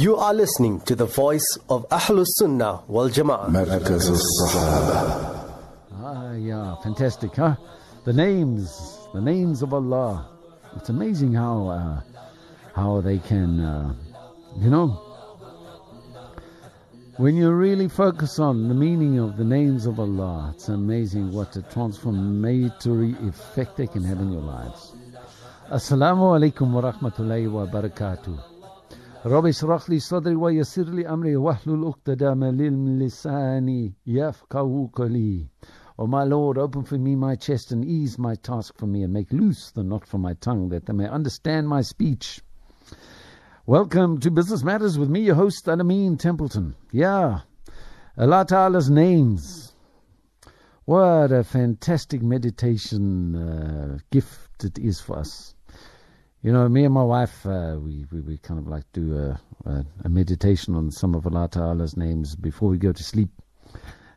You are listening to the voice of Ahlus Sunnah wal Jama'ah. Ah, yeah, fantastic, huh? The names, the names of Allah. It's amazing how uh, how they can, uh, you know, when you really focus on the meaning of the names of Allah, it's amazing what a transformatory effect they can have in your lives. Assalamu alaikum wa rahmatullahi wa barakatuh. رب اشرح لي صدري ويسر لي أمري واحلل عقدة من لساني يفقهوا قولي O my Lord, open for me my chest and ease my task for me and make loose the knot from my tongue that they may understand my speech. Welcome to Business Matters with me, your host, Alameen Templeton. Yeah, Allah Ta'ala's names. What a fantastic meditation uh, gift it is for us. You know, me and my wife, uh, we, we, we kind of like do a, a, a meditation on some of Allah Ta'ala's names before we go to sleep.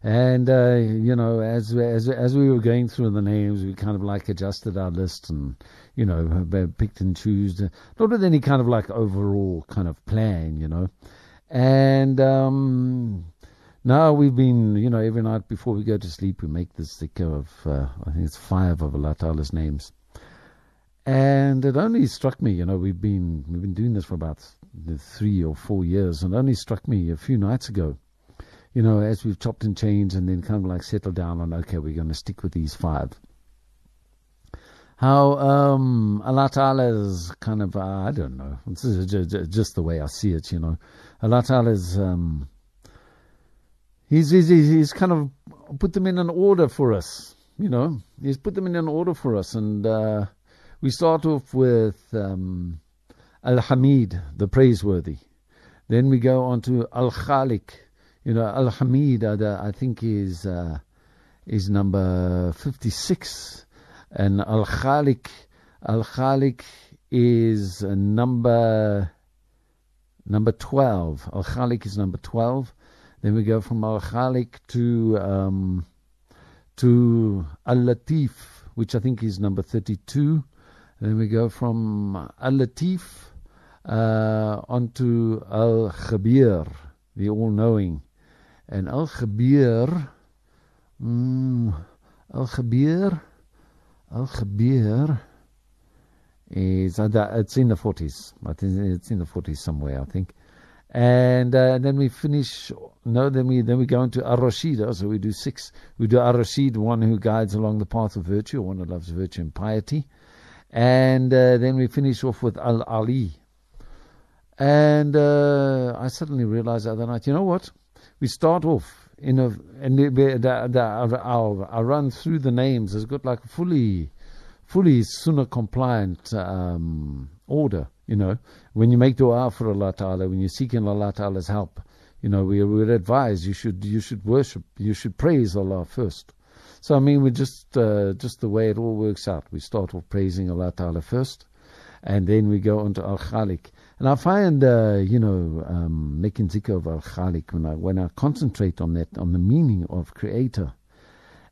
And uh, you know, as as as we were going through the names, we kind of like adjusted our list and you know uh, picked and chose, not with any kind of like overall kind of plan, you know. And um, now we've been, you know, every night before we go to sleep, we make this zikr of uh, I think it's five of Allah Ta'ala's names. And it only struck me, you know, we've been we've been doing this for about three or four years, and it only struck me a few nights ago you know, as we've chopped and changed and then kind of like settled down on, okay, we're going to stick with these five. How um, Allah is kind of, uh, I don't know, just the way I see it, you know. Allah is, um, he's, he's, he's kind of put them in an order for us, you know. He's put them in an order for us. And uh, we start off with um, Al Hamid, the praiseworthy. Then we go on to Al Khalik, you know, Al Hamid, uh, I think is uh, is number fifty six, and Al Khalik, Al Khalik is number number twelve. Al Khalik is number twelve. Then we go from Al Khalik to um, to Al Latif, which I think is number thirty two. Then we go from Al Latif uh, onto Al Khabir, the all knowing. And al gebeur, mm, al gebeur, al gebeur is uh, it's in the forties. I think it's in the forties somewhere. I think, and uh, then we finish. No, then we then we go into Ar Rashid. So we do six. We do Ar Rashid, one who guides along the path of virtue, one who loves virtue and piety, and uh, then we finish off with Al Ali. And uh, I suddenly realized the other night, you know what? we start off in a and the, the, the, our, our run through the names has got like fully fully sunnah compliant um, order you know when you make dua for Allah Ta'ala when you're seeking Allah Ta'ala's help you know we would advise you should you should worship you should praise Allah first so I mean we just uh, just the way it all works out we start off praising Allah Ta'ala first and then we go on to Al Khalik. And I find, uh, you know, um, making zikr of Al Khalik when I when I concentrate on that, on the meaning of Creator,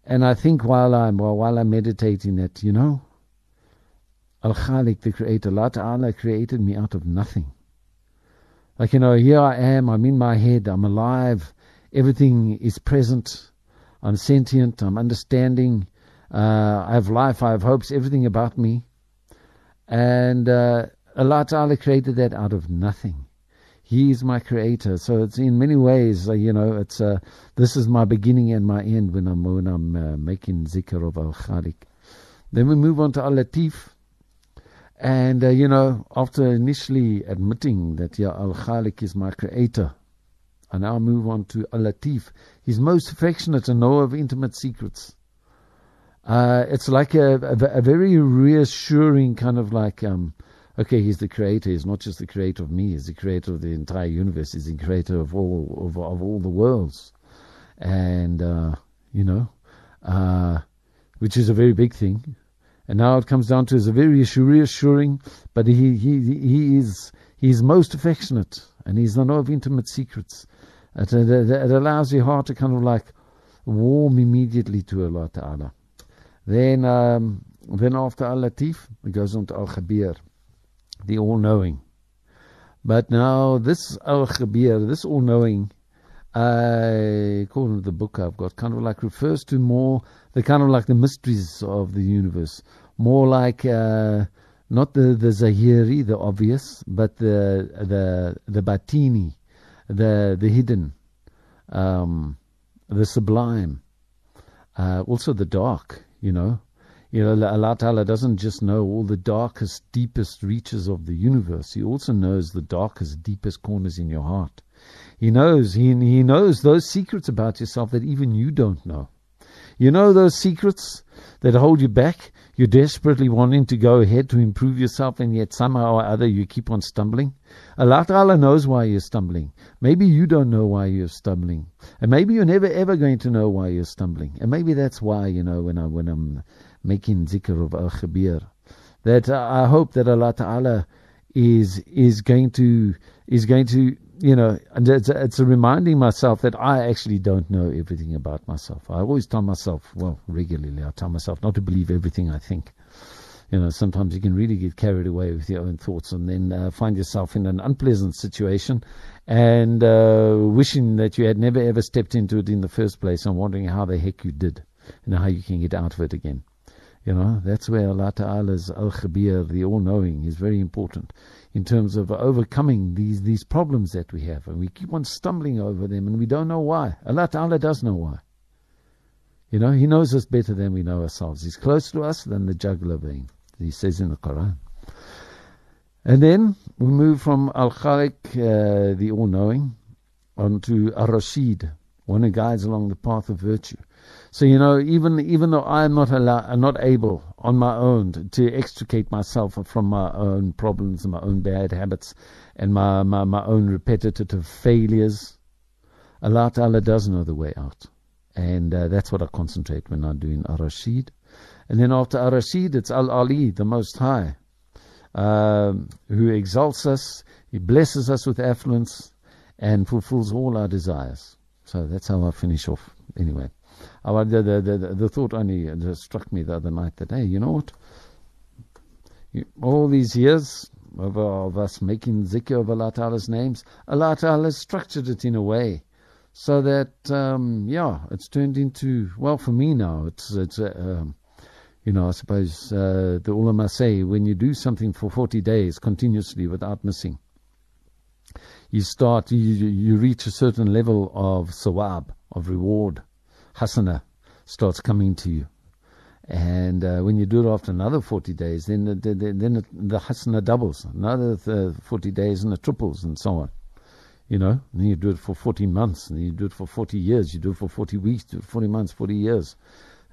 and I think while I'm while, while I'm meditating that, you know, Al Khalik, the Creator, Allah Ta'ala created me out of nothing. Like you know, here I am. I'm in my head. I'm alive. Everything is present. I'm sentient. I'm understanding. Uh, I have life. I have hopes. Everything about me. And uh, Allah Ta'ala created that out of nothing. He is my creator. So it's in many ways, uh, you know, it's uh, this is my beginning and my end when I'm when I'm uh, making zikr of Al Khalik. Then we move on to Al Latif. And, uh, you know, after initially admitting that, yeah, Al Khalik is my creator, I now move on to Al Latif. He's most affectionate and know of intimate secrets uh, it's like a, a, a, very reassuring kind of like, um, okay, he's the creator. He's not just the creator of me. He's the creator of the entire universe. He's the creator of all of, of all the worlds, and uh, you know, uh, which is a very big thing. And now it comes down to is a very reassuring, but he he he is he's most affectionate, and he's the know of intimate secrets. It, it, it allows your heart to kind of like warm immediately to Allah Ta'ala. Then, um, then after Al Latif, it goes on to Al Khabir, the all knowing. But now this Al Khabir, this all knowing, uh, according to the book I've got, kind of like refers to more the kind of like the mysteries of the universe, more like uh, not the the Zahiri, the obvious, but the the the Batini, the the hidden, um, the sublime, uh, also the dark. You know, you know, Allah Ta'ala doesn't just know all the darkest, deepest reaches of the universe. He also knows the darkest, deepest corners in your heart. He knows, he, he knows those secrets about yourself that even you don't know. You know those secrets that hold you back? You're desperately wanting to go ahead to improve yourself, and yet somehow or other you keep on stumbling. Allah Ta'ala knows why you're stumbling. Maybe you don't know why you're stumbling. And maybe you're never ever going to know why you're stumbling. And maybe that's why, you know, when, I, when I'm making zikr of Al Khabir, that uh, I hope that Allah Ta'ala is, is going to, is going to you know, and it's, it's reminding myself that I actually don't know everything about myself. I always tell myself, well, regularly, I tell myself not to believe everything I think. You know, sometimes you can really get carried away with your own thoughts and then uh, find yourself in an unpleasant situation and uh, wishing that you had never ever stepped into it in the first place and wondering how the heck you did and how you can get out of it again. You know, that's where Allah Ta'ala's Al Khabir, the all knowing, is very important in terms of overcoming these, these problems that we have. And we keep on stumbling over them and we don't know why. Allah Ta'ala does know why. You know, He knows us better than we know ourselves. He's closer to us than the jugular being, He says in the Quran. And then we move from Al Khaliq, uh, the all knowing, onto Ar Rashid, one who guides along the path of virtue. So you know, even even though I am not allow, not able on my own to, extricate myself from my own problems and my own bad habits and my, my, my own repetitive failures, Allah Ta'ala does know the way out. And uh, that's what I concentrate when I'm doing Ar-Rashid. And then after Ar-Rashid, it's Al-Ali, the Most High, um, who exalts us, He blesses us with affluence, and fulfills all our desires. So that's how I finish off. Anyway. Uh, the, the, the, the thought only struck me the other night that, hey, you know what? All these years of, of us making zikr of Allah Ta'ala's names, Allah Ta'ala structured it in a way so that, um, yeah, it's turned into, well, for me now, it's, it's uh, um, you know, I suppose uh, the ulama say when you do something for 40 days continuously without missing, you start, you, you reach a certain level of sawab, of reward hasana starts coming to you. And uh, when you do it after another 40 days, then the, the, then the, hasana doubles. Another 40 days and it triples and so on. You know, and then you do it for 40 months, and you do it for 40 years, you do it for 40 weeks, 40 months, 40 years.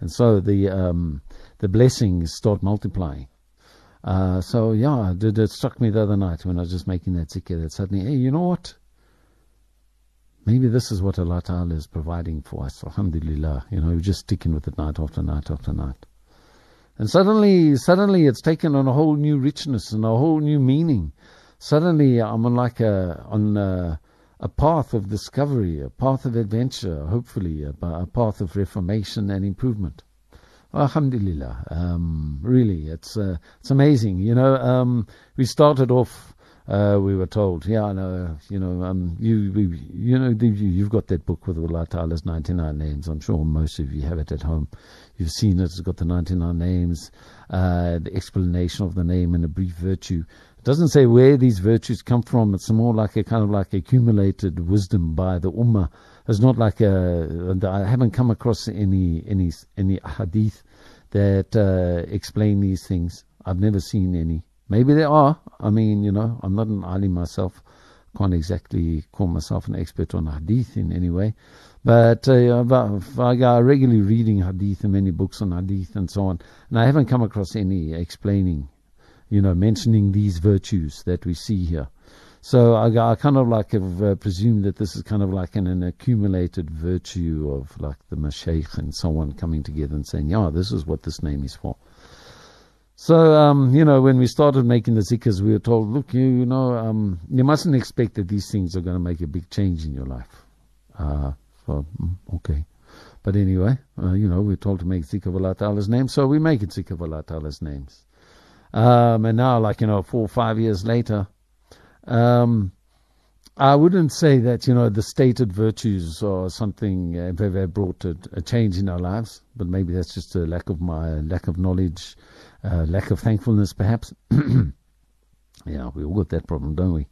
And so the um, the blessings start multiplying. Uh, so yeah, it, it, struck me the other night when I was just making that zikr that suddenly, hey, you know what? Maybe this is what Allah Ta'ala is providing for us. Alhamdulillah. You know, we're just sticking with it night after night after night. And suddenly, suddenly it's taken on a whole new richness and a whole new meaning. Suddenly I'm on like a, on a, a path of discovery, a path of adventure, hopefully, a, a path of reformation and improvement. Alhamdulillah. Um, really, it's, uh, it's amazing. You know, um, we started off uh, we were told, yeah, I know, you know, um, you, we, you know, you've got that book with Allah Ta'ala's 99 names. I'm sure most of you have it at home. You've seen it. It's got the 99 names, uh, the explanation of the name and a brief virtue. It doesn't say where these virtues come from. It's more like a kind of like accumulated wisdom by the ummah. It's not like a, I haven't come across any, any, any hadith that, uh, explain these things. I've never seen any. Maybe there are. I mean, you know, I'm not an alim myself. Can't exactly call myself an expert on hadith in any way. But, uh, but I got regularly reading hadith and many books on hadith and so on. And I haven't come across any explaining, you know, mentioning these virtues that we see here. So I, I kind of like have uh, presumed that this is kind of like an, an accumulated virtue of like the mashaykh and someone coming together and saying, yeah, this is what this name is for. So, um, you know, when we started making the zikrs, we were told, look, you, you know, um, you mustn't expect that these things are going to make a big change in your life. Uh, so, mm, okay. But anyway, uh, you know, we're told to make zikr of Allah Ta'ala's name, so we make it zikr of Allah Ta'ala's names. Um, and now, like, you know, four or five years later, Um, I wouldn't say that you know the stated virtues or something uh, have, brought a, a, change in our lives, but maybe that's just a lack of my lack of knowledge, uh, lack of thankfulness, perhaps. yeah, we all got that problem, don't we?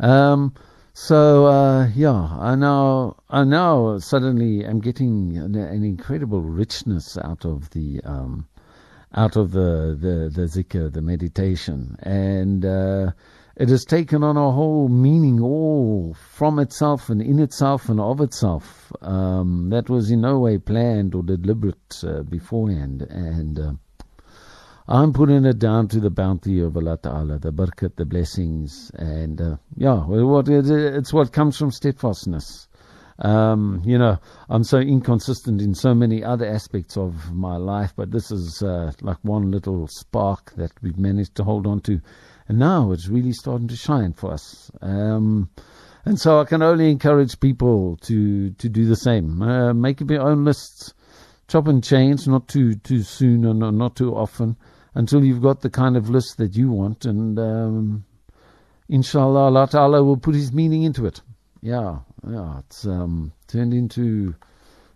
Um, so uh, yeah, I now I now suddenly am getting an, an incredible richness out of the um, out of the the the zikr, the meditation, and uh, it has taken on a whole meaning all from itself and in itself and of itself. Um, that was in no way planned or deliberate uh, beforehand, and uh, I'm putting it down to the bounty of Allah Ta'ala, the barakat, the blessings, and uh, yeah, what it's what comes from steadfastness. Um, you know, I'm so inconsistent in so many other aspects of my life, but this is uh, like one little spark that we've managed to hold on to, and now it's really starting to shine for us. Um, and so I can only encourage people to to do the same. Uh, make up your own lists, chop and change, not too too soon and not too often until you've got the kind of list that you want, and um, inshallah, Allah Ta'ala will put His meaning into it. Yeah, yeah, it's um, turned into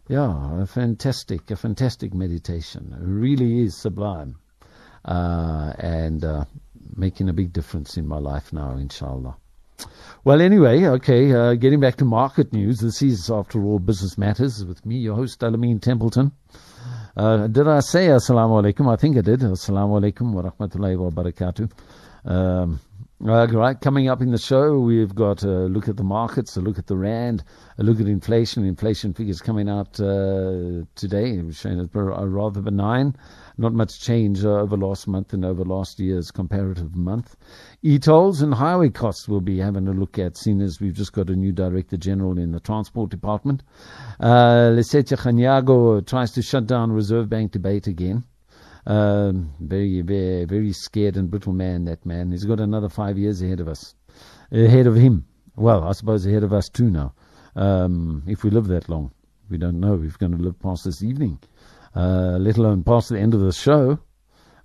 yeah a fantastic, a fantastic meditation. It really is sublime, uh, and uh, making a big difference in my life now, inshallah. Well, anyway, okay, uh, getting back to market news. This is, after all, Business Matters with me, your host, Alameen Templeton. Uh, did I say Assalamu alaikum? I think I did. Assalamu alaikum wa rahmatullahi wa barakatuh. Um, uh, right, coming up in the show, we've got a look at the markets, a look at the rand, a look at inflation. Inflation figures coming out uh, today, showing it rather benign. Not much change over last month and over last year's comparative month. E-tolls and highway costs we'll be having a look at, seeing as we've just got a new Director General in the Transport Department. Uh, Lesetja Kganyago tries to shut down Reserve Bank debate again. Um, very, very, very scared and brittle man, that man. He's got another five years ahead of us. Ahead of him. Well, I suppose ahead of us too now. Um, if we live that long. We don't know we're going to live past this evening uh, let alone past the end of the show.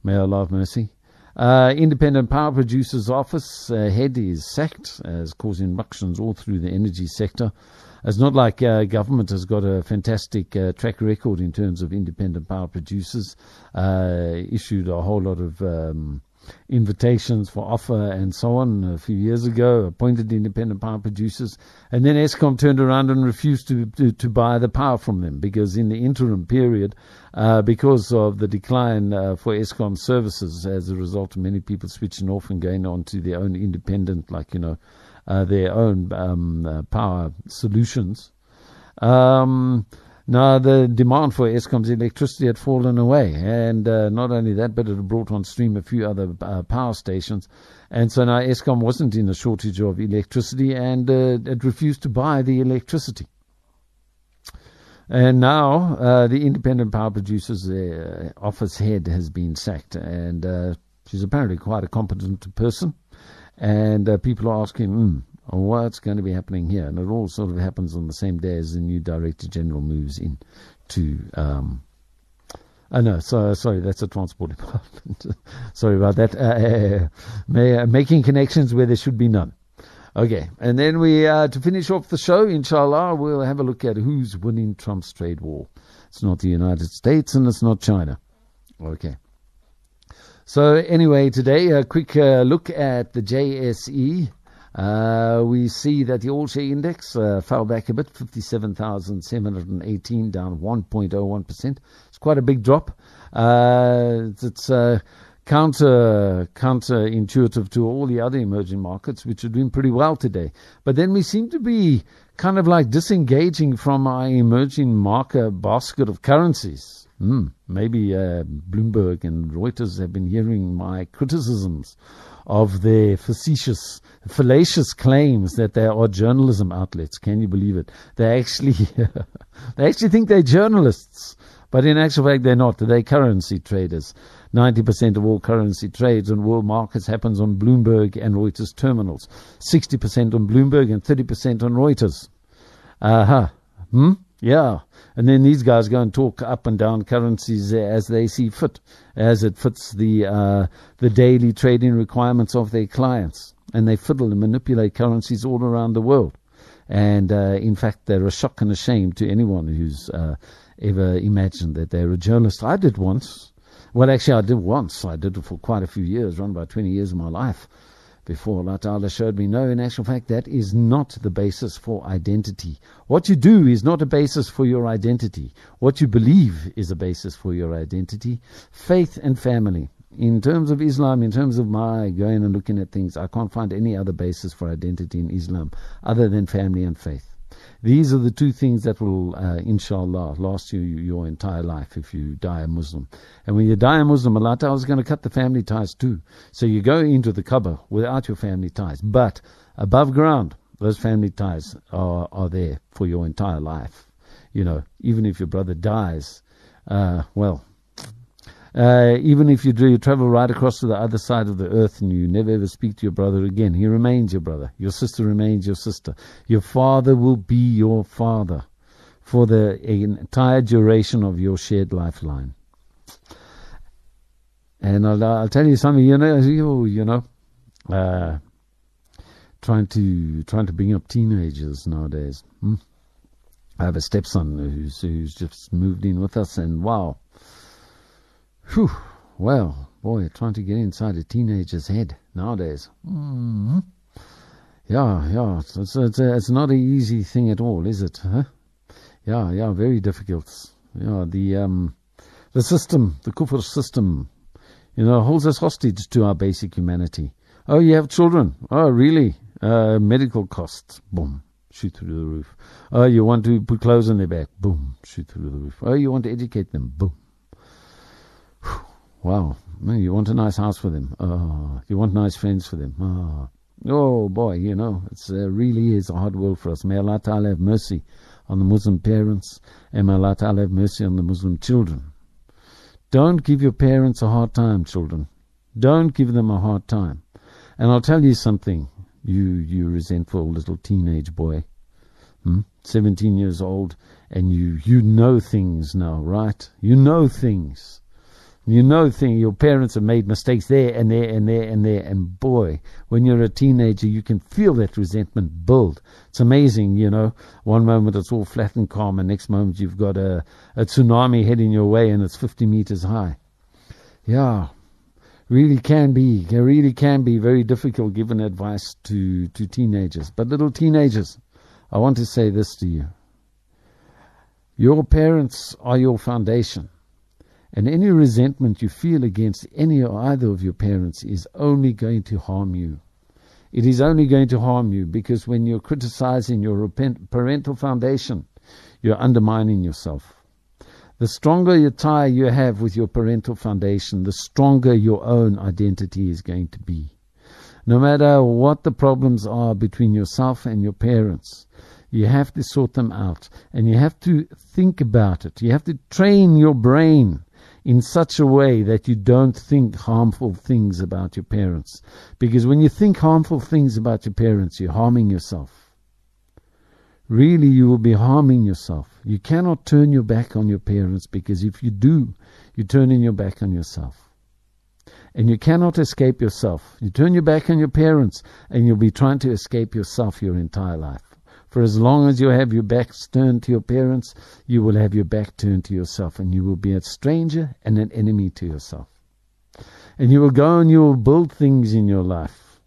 May Allah have mercy. Uh, Independent Power Producers Office uh, head is sacked, as causing ructions all through the energy sector. It's not like uh, government has got a fantastic uh, track record in terms of independent power producers. Uh, issued a whole lot of um, invitations for offer and so on a few years ago, appointed independent power producers, and then Eskom turned around and refused to, to, to buy the power from them because in the interim period, uh, because of the decline uh, for Eskom services as a result of many people switching off and going on to their own independent, like, you know, their own um, uh, power solutions. Um, now, the demand for Eskom's electricity had fallen away, and uh, not only that, but it brought on stream a few other uh, power stations. And so now Eskom wasn't in a shortage of electricity, and uh, it refused to buy the electricity. And now uh, the independent power producers uh, office head has been sacked, and uh, she's apparently quite a competent person. And people are asking, mm, what's going to be happening here. And it all sort of happens on the same day as the new Director General moves in to. Um, Oh, no, so, sorry, that's a transport department. sorry about that. Uh, may, uh, making connections where there should be none. Okay, and then we, uh, to finish off the show, inshallah, we'll have a look at who's winning Trump's trade war. It's not the United States and it's not China. Okay. So, anyway, today, a quick uh, look at the JSE. Uh, we see that the All Share Index uh, fell back a bit, 57,718, down 1.01%. It's quite a big drop. Uh, it's uh, counter counterintuitive to all the other emerging markets, which are doing pretty well today. But then we seem to be kind of like disengaging from our emerging market basket of currencies. Hmm, maybe uh, Bloomberg and Reuters have been hearing my criticisms of their facetious, fallacious claims that they are journalism outlets. Can you believe it? They actually, they actually think they're journalists, but in actual fact they're not. They're currency traders. 90% of all currency trades on world markets happens on Bloomberg and Reuters terminals. 60% on Bloomberg and 30% on Reuters. Uh-huh. Hmm? Yeah. And then these guys go and talk up and down currencies as they see fit, as it fits the uh, the daily trading requirements of their clients. and they fiddle and manipulate currencies all around the world. And uh, in fact, they're a shock and a shame to anyone who's uh, ever imagined that they're a journalist. I did once. Well, actually, I did once. I did it for quite a few years, around about 20 years of my life before Allah Ta'ala showed me, no, in actual fact, that is not the basis for identity. What you do is not a basis for your identity. What you believe is a basis for your identity. Faith and family. In terms of Islam, in terms of my going and looking at things, I can't find any other basis for identity in Islam other than family and faith. These are the two things that will, uh, inshallah, last you your entire life if you die a Muslim. And when you die a Muslim, Allah Ta'ala is going to cut the family ties too. So you go into the Kaaba without your family ties. But above ground, those family ties are, are there for your entire life. You know, even if your brother dies, uh, well, uh, even if you, do, you travel right across to the other side of the earth and you never ever speak to your brother again, he remains your brother. Your sister remains your sister. Your father will be your father for the entire duration of your shared lifeline. And I'll, I'll tell you something, you know, you, you know, uh, trying to trying to bring up teenagers nowadays. Hmm? I have a stepson who's who's just moved in with us, and wow, Whew. Well, boy, trying to get inside a teenager's head nowadays. Mm-hmm. Yeah, yeah, it's, it's, it's, it's not an easy thing at all, is it? Huh? Yeah, yeah, very difficult. Yeah, the um, the system, the kufr system, you know, holds us hostage to our basic humanity. Oh, you have children. Oh, really? Uh, medical costs. Boom. Shoot through the roof. Oh, you want to put clothes on their back. Boom. Shoot through the roof. Oh, you want to educate them. Boom. Wow. You want a nice house for them. Oh, you want nice friends for them. Oh, oh boy, you know, it uh, really is a hard world for us. May Allah Ta'ala have mercy on the Muslim parents and may Allah Ta'ala have mercy on the Muslim children. Don't give your parents a hard time, children. Don't give them a hard time. And I'll tell you something, you, you resentful little teenage boy. Hmm? 17 years old, and you, you know things now, right? You know things. You know, thing your parents have made mistakes there and there and there and there, and boy, when you're a teenager, you can feel that resentment build. It's amazing, you know. One moment it's all flat and calm, and next moment you've got a, a tsunami heading your way, and it's 50 meters high. Yeah, really can be, really can be very difficult giving advice to to teenagers. But little teenagers, I want to say this to you: your parents are your foundation. And any resentment you feel against any or either of your parents is only going to harm you. It is only going to harm you because when you're criticizing your parental foundation, you're undermining yourself. The stronger your tie you have with your parental foundation, the stronger your own identity is going to be. No matter what the problems are between yourself and your parents, you have to sort them out and you have to think about it. You have to train your brain in such a way that you don't think harmful things about your parents. Because when you think harmful things about your parents, you're harming yourself. Really, you will be harming yourself. You cannot turn your back on your parents because if you do, you're turning your back on yourself. And you cannot escape yourself. You turn your back on your parents and you'll be trying to escape yourself your entire life. For as long as you have your back turned to your parents, you will have your back turned to yourself, and you will be a stranger and an enemy to yourself. And you will go and you will build things in your life.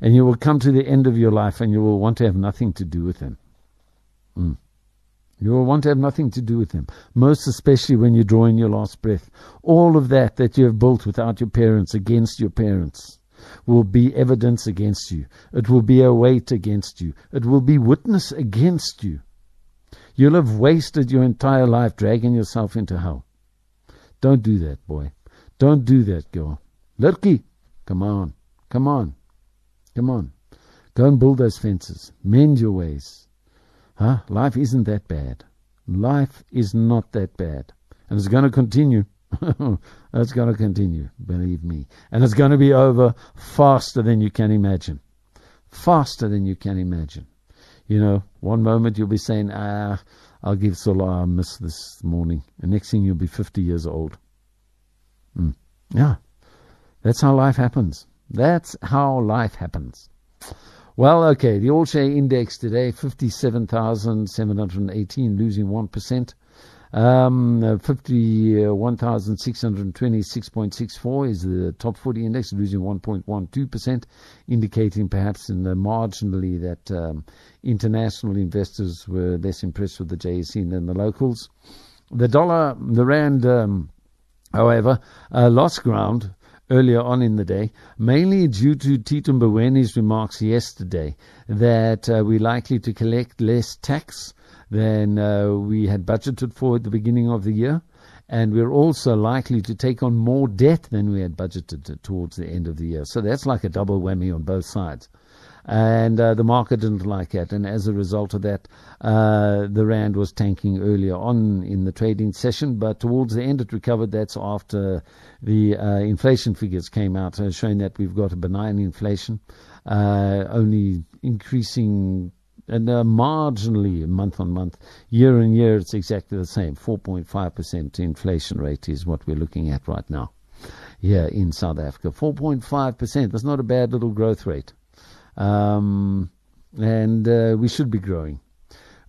And you will come to the end of your life and you will want to have nothing to do with them. Mm. You will want to have nothing to do with them, most especially when you draw in your last breath. All of that that you have built without your parents, against your parents will be evidence against you. It will be a weight against you. It will be witness against you. You'll have wasted your entire life dragging yourself into hell. Don't do that, boy. Don't do that, girl. Lurky, come on. Come on. Come on. Go and build those fences. Mend your ways. Huh? Life isn't that bad. Life is not that bad. And it's going to continue. It's going to continue, believe me. And it's going to be over faster than you can imagine. Faster than you can imagine. You know, one moment you'll be saying, ah, I'll give Salah a miss this morning. And next thing you'll be 50 years old. Mm. Yeah. That's how life happens. That's how life happens. Well, okay, the all share index today, 57,718, losing 1%. Um, uh, 51,626.64 is the top 40 index, losing 1.12%, indicating perhaps in marginally that um, international investors were less impressed with the JSE than the locals. The dollar, the rand, um, however, uh, lost ground earlier on in the day, mainly due to Tito Mboweni's remarks yesterday that uh, we're likely to collect less tax than uh, we had budgeted for at the beginning of the year. And we're also likely to take on more debt than we had budgeted towards the end of the year. So that's like a double whammy on both sides. And uh, the market didn't like that. And as a result of that, uh, the Rand was tanking earlier on in the trading session. But towards the end, it recovered. That's after the uh, inflation figures came out, uh, showing that we've got a benign inflation, uh, only increasing and uh, marginally month on month, year on year, it's exactly the same. 4.5% inflation rate is what we're looking at right now here in South Africa. 4.5%, that's not a bad little growth rate. Um, and uh, we should be growing.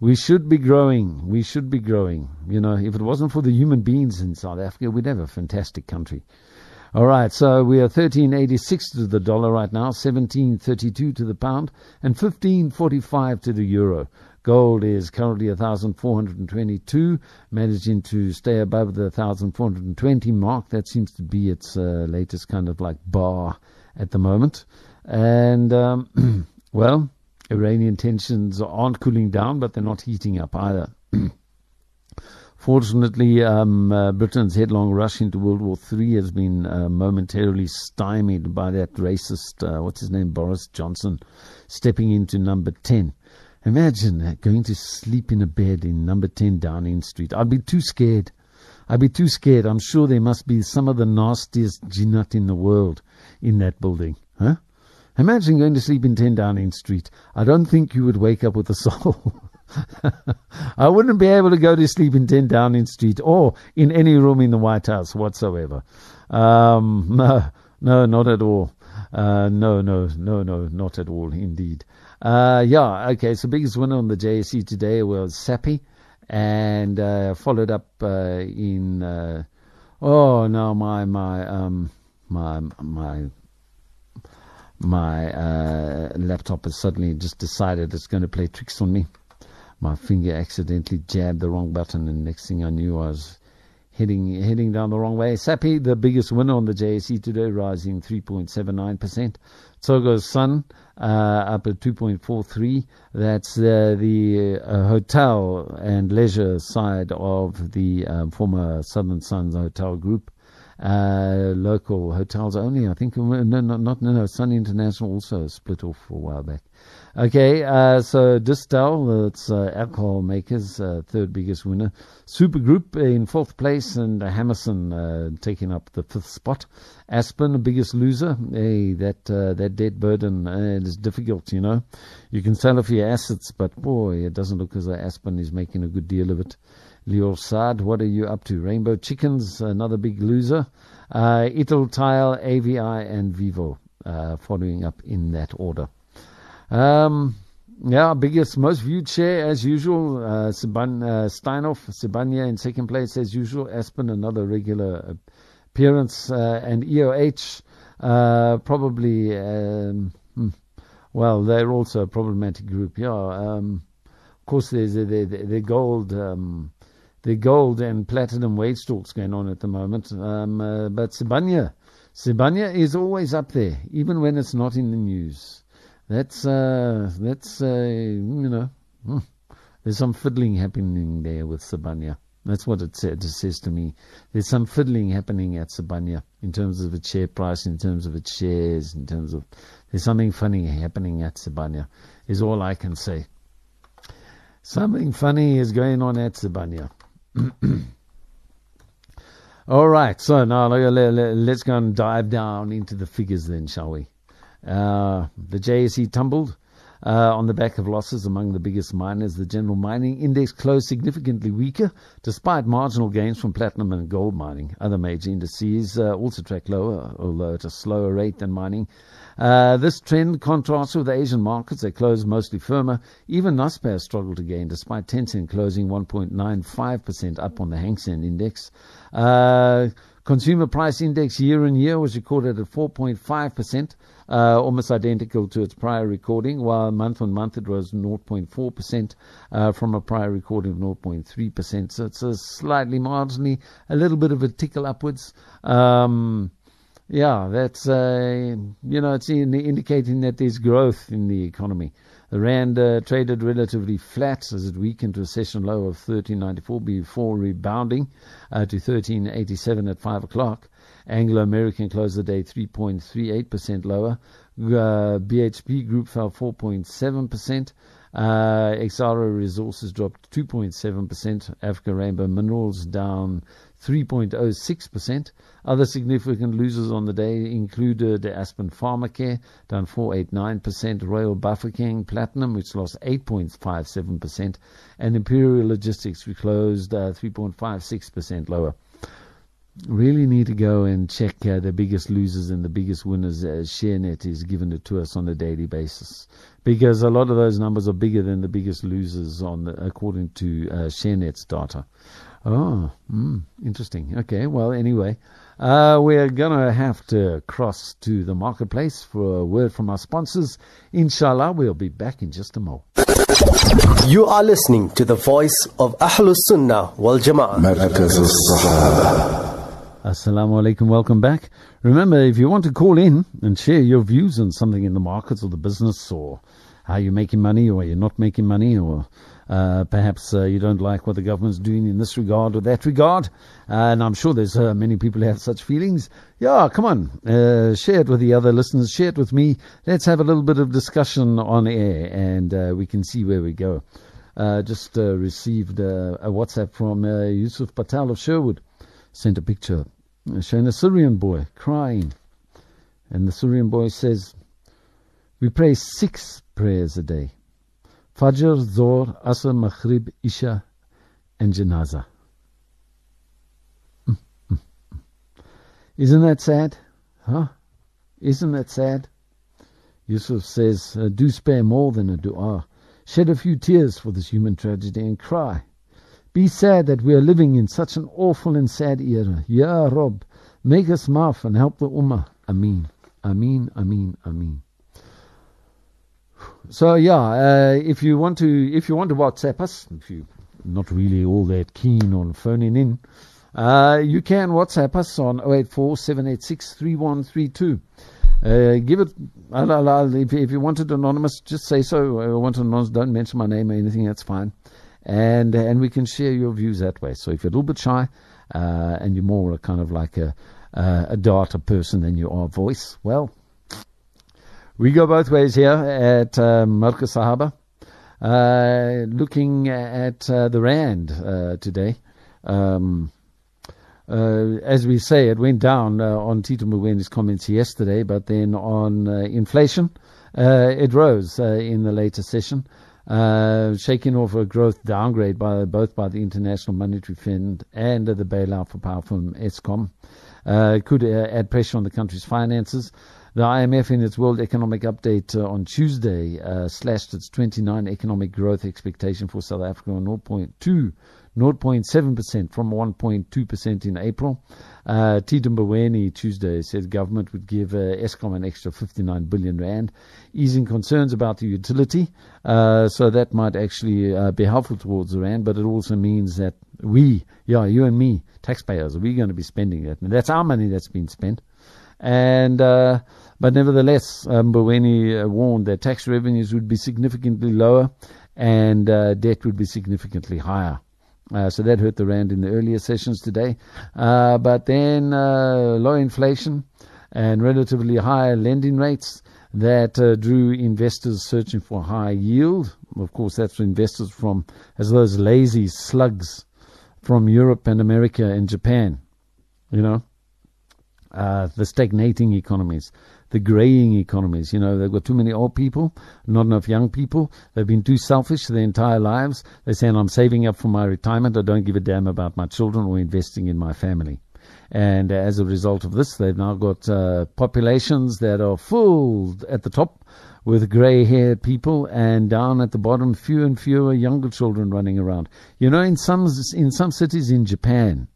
We should be growing. We should be growing. You know, if it wasn't for the human beings in South Africa, we'd have a fantastic country. All right, so we are 1386 to the dollar right now, 1732 to the pound, and 1545 to the euro. Gold is currently 1,422, managing to stay above the 1,420 mark. That seems to be its uh, latest kind of like bar at the moment. And, um, well, Iranian tensions aren't cooling down, but they're not heating up either. Fortunately, um, uh, Britain's headlong rush into World War III has been uh, momentarily stymied by that racist, uh, what's his name, Boris Johnson, stepping into number 10. Imagine that. going to sleep in a bed in number 10 Downing Street. I'd be too scared. I'd be too scared. I'm sure there must be some of the nastiest jinnat in the world in that building. Huh? Imagine going to sleep in 10 Downing Street. I don't think you would wake up with a soul. I wouldn't be able to go to sleep in 10 Downing Street or in any room in the White House whatsoever. Um, no, no, not at all. Uh, no, no, no, no, not at all, indeed. Uh, yeah, okay, so biggest winner on the JSE today was Sappi and uh, followed up uh, in, uh, oh, no, my, my, um, my, my my uh, laptop has suddenly just decided it's going to play tricks on me. My finger accidentally jabbed the wrong button, and next thing I knew, I was heading heading down the wrong way. Sappi, the biggest winner on the JSE today, rising 3.79%. Tsogo's Sun, uh, up at 2.43. That's uh, the uh, hotel and leisure side of the um, former Southern Suns Hotel Group uh, local hotels only. I think no, no, not no, no. Sun International also split off a while back. Okay, uh, so Distell, it's uh, alcohol makers, uh, third biggest winner. Super Group in fourth place, and Hammerson uh, taking up the fifth spot. Aspen, biggest loser. Hey, that uh, that debt burden uh, is difficult, you know. You can sell off your assets, but boy, it doesn't look as though Aspen is making a good deal of it. Lior Saad, what are you up to? Rainbow Chickens, another big loser. Uh, Italtile, AVI, and Vivo following up in that order. Um, yeah, biggest, most viewed share as usual. Uh, Siban, uh, Steinhoff, Sibanye in second place as usual. Aspen, another regular appearance. Uh, and EOH, uh, probably, um, hmm, well, they're also a problematic group. Yeah. Um, of course, there's the, the, the gold. Um, the gold and platinum wage talks going on at the moment. Um, uh, but Sibanye, Sibanye is always up there, even when it's not in the news. That's uh, that's uh, you know, hmm, there's some fiddling happening there with Sibanye. That's what it, said, it says to me. There's some fiddling happening at Sibanye in terms of its share price, in terms of its shares, in terms of there's something funny happening at Sibanye. Is all I can say. Something funny is going on at Sibanye. All right, so now let's go and dive down into the figures then, shall we? Uh, the JSE tumbled. uh, on the back of losses among the biggest miners. The general mining index closed significantly weaker, despite marginal gains from platinum and gold mining. Other major indices uh, also track lower, although at a slower rate than mining. Uh, this trend contrasts with the Asian markets. They closed mostly firmer. Even Naspers struggled to gain, despite Tencent closing 1.95% up on the Hang Seng index. Consumer price index year on year was recorded at 4.5%, uh, almost identical to its prior recording, while month on month it was 0.4% uh, from a prior recording of 0.3%. So it's a slightly marginally, a little bit of a tickle upwards. Um, yeah, that's uh, you know it's in, indicating that there's growth in the economy. The rand uh, traded relatively flat as it weakened to a session low of 13.94 before rebounding uh, to 13.87 at five o'clock. Anglo American closed the day 3.38% lower. Uh, BHP Group fell 4.7%. Uh, Resources dropped 2.7%. Africa Rainbow Minerals down 3.06%. Other significant losers on the day included Aspen Pharmacare, down 4.89%, Royal Bafokeng Platinum, which lost 8.57%, and Imperial Logistics, which closed uh, 3.56% lower. Really need to go and check uh, the biggest losers and the biggest winners as ShareNet is given it to us on a daily basis. Because a lot of those numbers are bigger than the biggest losers on the, according to uh, ShareNet's data. Oh, mm, interesting. Okay, well, anyway, uh, we're going to have to cross to the marketplace for a word from our sponsors. Inshallah, we'll be back in just a moment. You are listening to the voice of Ahlus Sunnah wal Jama'ah. Assalamu alaikum, welcome back. Remember, if you want to call in and share your views on something in the markets or the business or how you're making money or you're not making money or uh, perhaps uh, you don't like what the government's doing in this regard or that regard, and I'm sure there's uh, many people who have such feelings. Yeah, come on, uh, share it with the other listeners, share it with me. Let's have a little bit of discussion on air, and uh, we can see where we go. Uh, just received a WhatsApp from Yusuf Patel of Sherwood. Sent a picture showing a Syrian boy crying, and the Syrian boy says, "We pray six prayers a day." Fajr, Zohr, Asr, Maghrib, Isha, and Janaza. Mm, mm, mm. Isn't that sad? Huh? Isn't that sad? Yusuf says, uh, do spare more than a dua. Shed a few tears for this human tragedy and cry. Be sad that we are living in such an awful and sad era. Ya Rob, make us maaf and help the Ummah. Ameen. Ameen, Ameen, Ameen. So yeah, uh, if you want to, if you want to WhatsApp us, if you're not really all that keen on phoning in, uh, you can WhatsApp us on 084 786 3132. Uh, give it, I'll, I'll, if, if, you want it anonymous, just say so. I want anonymous, don't mention my name or anything, that's fine. And and we can share your views that way. So if you're a little bit shy uh, and you're more kind of like a, a data person than you are voice, well, we go both ways here at um, Marcus Sahaba. Uh, looking at uh, the Rand uh, today. Um, uh, as we say, it went down uh, on Tito Mboweni's comments yesterday, but then on uh, inflation, it rose in the later session, shaking off a growth downgrade by both by the International Monetary Fund and the bailout for power from Eskom. could add pressure on the country's finances. The IMF, in its World Economic Update uh, on Tuesday, uh, slashed its 29 economic growth expectation for South Africa on 0.2, 0.7% from 1.2% in April. Uh, Tito Mboweni Tuesday said government would give uh, Eskom an extra 59 billion rand, easing concerns about the utility. Uh, so that might actually uh, be helpful towards the rand, but it also means that we, yeah, you and me, taxpayers, we're going to be spending that? And that's our money that's been spent. And uh, but nevertheless, um, Mboweni uh, warned that tax revenues would be significantly lower and uh, debt would be significantly higher. Uh, so that hurt the rand in the earlier sessions today. Uh, but then uh, low inflation and relatively high lending rates that uh, drew investors searching for high yield. Of course, that's investors from as those lazy slugs from Europe and America and Japan. You know, uh, the stagnating economies, the graying economies. You know, they've got too many old people, not enough young people. They've been too selfish their entire lives. They're saying, I'm saving up for my retirement. I don't give a damn about my children or investing in my family. And as a result of this, they've now got uh, populations that are full at the top with grey haired people and down at the bottom, fewer and fewer younger children running around. You know, in some, in some cities in Japan,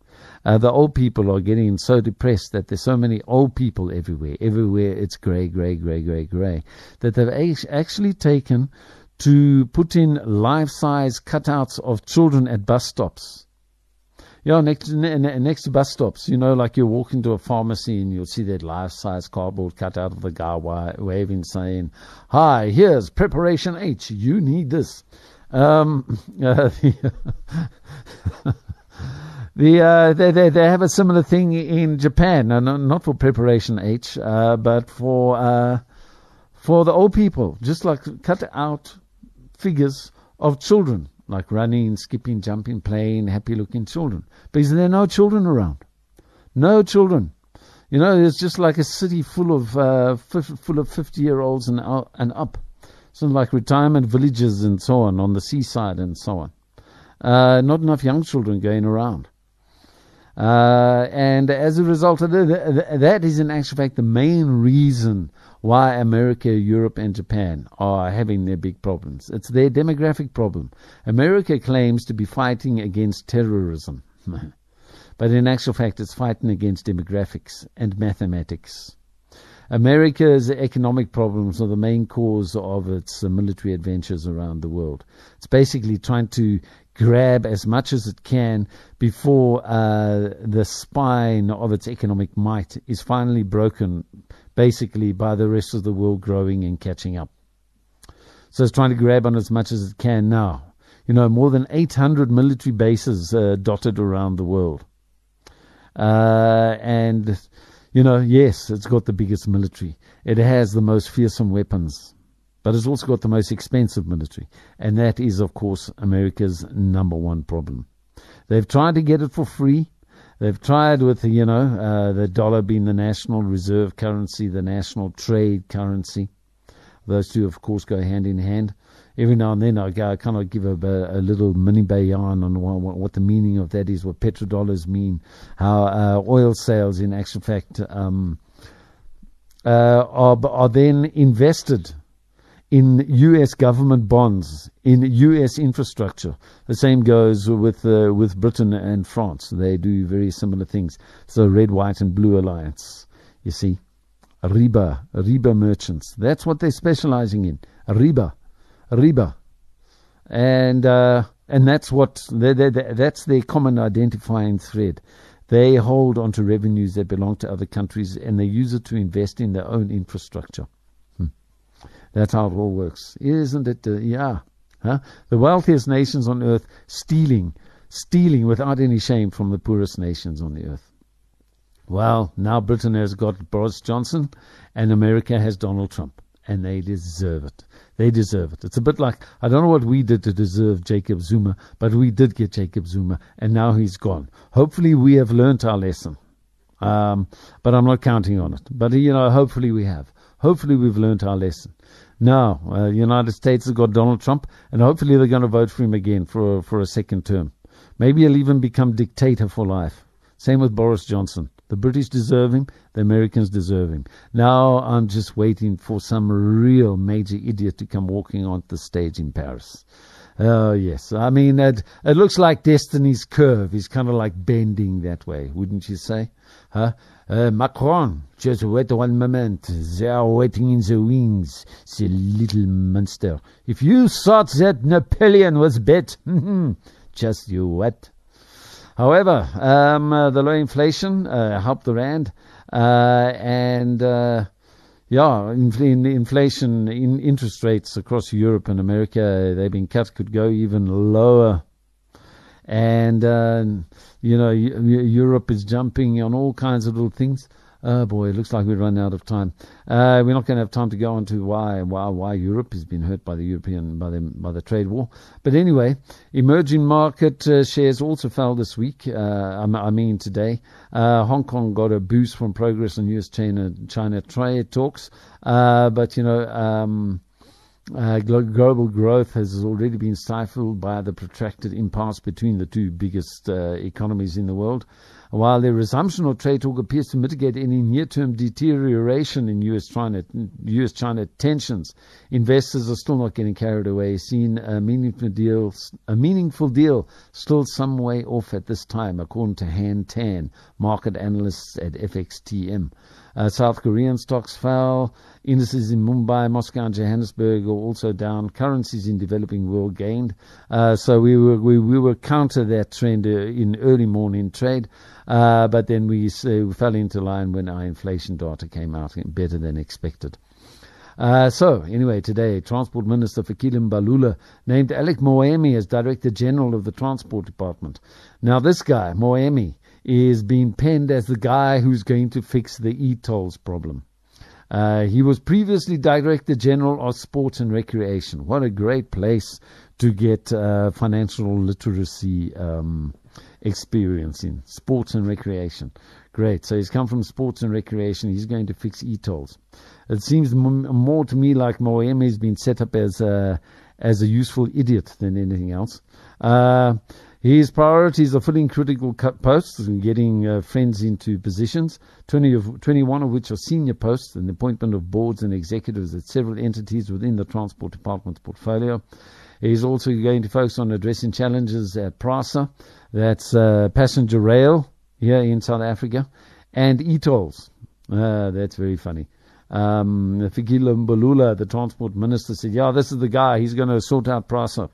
uh, the old people are getting so depressed that there's so many old people everywhere. Everywhere it's grey, grey, grey, grey, grey. That they've actually taken to put in life size cutouts of children at bus stops yeah, next next to bus stops, you know, like you walk into a pharmacy and you'll see that life-size cardboard cut out of the guy waving, saying, "Hi, here's preparation H. You need this." Um, uh, the uh, they, they they have a similar thing in Japan, uh, not for preparation H, uh, but for uh, for the old people, just like cut out figures of children like running, skipping, jumping, playing, happy looking children. Because there are no children around. No children. You know, it's just like a city full of uh, full of fifty year olds and and up. So like retirement villages and so on on the seaside and so on. Uh, not enough young children going around. Uh, and as a result of that, that is in actual fact the main reason why America, Europe, and Japan are having their big problems. It's their demographic problem. America claims to be fighting against terrorism, but in actual fact, it's fighting against demographics and mathematics. America's economic problems are the main cause of its military adventures around the world. It's basically trying to grab as much as it can before uh, the spine of its economic might is finally broken basically by the rest of the world growing and catching up. So it's trying to grab on as much as it can now. You know, more than 800 military bases uh, dotted around the world. Uh, and, you know, yes, it's got the biggest military. It has the most fearsome weapons. But it's also got the most expensive military. And that is, of course, America's number one problem. They've tried to get it for free. They've tried with, you know, uh, the dollar being the national reserve currency, the national trade currency. Those two, of course, go hand in hand. Every now and then I, go, I kind of give a, a little mini bayan on what, what, the meaning of that is, what petrodollars mean, how uh, oil sales, in actual fact, um, uh, are, are then invested in U.S. government bonds, in U.S. infrastructure. The same goes with uh, with Britain and France. They do very similar things. So red, white, and blue alliance. You see, riba, riba merchants. That's what they're specializing in. Riba, riba, and uh, and that's what they, they, they, that's their common identifying thread. They hold onto revenues that belong to other countries, and they use it to invest in their own infrastructure. That's how it all works. Isn't it? Uh, yeah. Huh? The wealthiest nations on earth stealing, stealing without any shame from the poorest nations on the earth. Well, now Britain has got Boris Johnson and America has Donald Trump. And they deserve it. They deserve it. It's a bit like, I don't know what we did to deserve Jacob Zuma, but we did get Jacob Zuma, and now he's gone. Hopefully, we have learnt our lesson. Um, but I'm not counting on it. But, you know, hopefully we have. Hopefully we've learned our lesson. Now, uh, United States has got Donald Trump, and hopefully they're going to vote for him again for for a second term. Maybe he'll even become dictator for life. Same with Boris Johnson. The British deserve him. The Americans deserve him. Now I'm just waiting for some real major idiot to come walking onto the stage in Paris. Oh yes, I mean it. It looks like destiny's curve is kind of like bending that way, wouldn't you say? Huh? Uh, Macron, just wait one moment. They are waiting in the wings, the little monster. If you thought that Napoleon was bad, just you wait. However, um, uh, the low inflation uh, helped the rand, uh, and uh, yeah, in, inflation, in interest rates across Europe and America, they've been cut, could go even lower and uh, you know Europe is jumping on all kinds of little things. Oh boy, it looks like we've run out of time. Uh, we're not going to have time to go into why why why Europe has been hurt by the European by the by the trade war. But anyway, emerging market uh, shares also fell this week. Uh, I mean today, uh, Hong Kong got a boost from progress on U.S. China China trade talks. Uh, but you know. Um, uh, global growth has already been stifled by the protracted impasse between the two biggest uh, economies in the world. While the resumption of trade talk appears to mitigate any near-term deterioration in U.S.-China US-China tensions, investors are still not getting carried away, seeing a meaningful deal, a meaningful deal still some way off at this time, according to Han Tan, market analysts at FXTM. Uh, South Korean stocks fell. Indices in Mumbai, Moscow, and Johannesburg are also down. Currencies in developing world gained. Uh, so we were we, we were counter that trend uh, in early morning trade, uh, but then we, uh, we fell into line when our inflation data came out better than expected. Uh, so, anyway, today, Transport Minister Fikile Mbalula named Alec Moemi as Director General of the Transport Department. Now, this guy, Moemi, is being penned as the guy who's going to fix the e-tolls problem. Uh, he was previously Director General of Sports and Recreation. What a great place to get uh, financial literacy um, experience in sports and recreation. Great. So he's come from sports and recreation. He's going to fix e-tolls. It seems m- more to me like Moemi has been set up as a, as a useful idiot than anything else. Uh, his priorities are filling critical posts and getting uh, friends into positions, 20 of, 21 of which are senior posts, and the appointment of boards and executives at several entities within the Transport Department's portfolio. He's also going to focus on addressing challenges at PRASA, that's uh, passenger rail here in South Africa, and e-tolls. Uh, that's very funny. Um, Fikile Mbalula, the transport minister, said, yeah, this is the guy. He's going to sort out PRASA.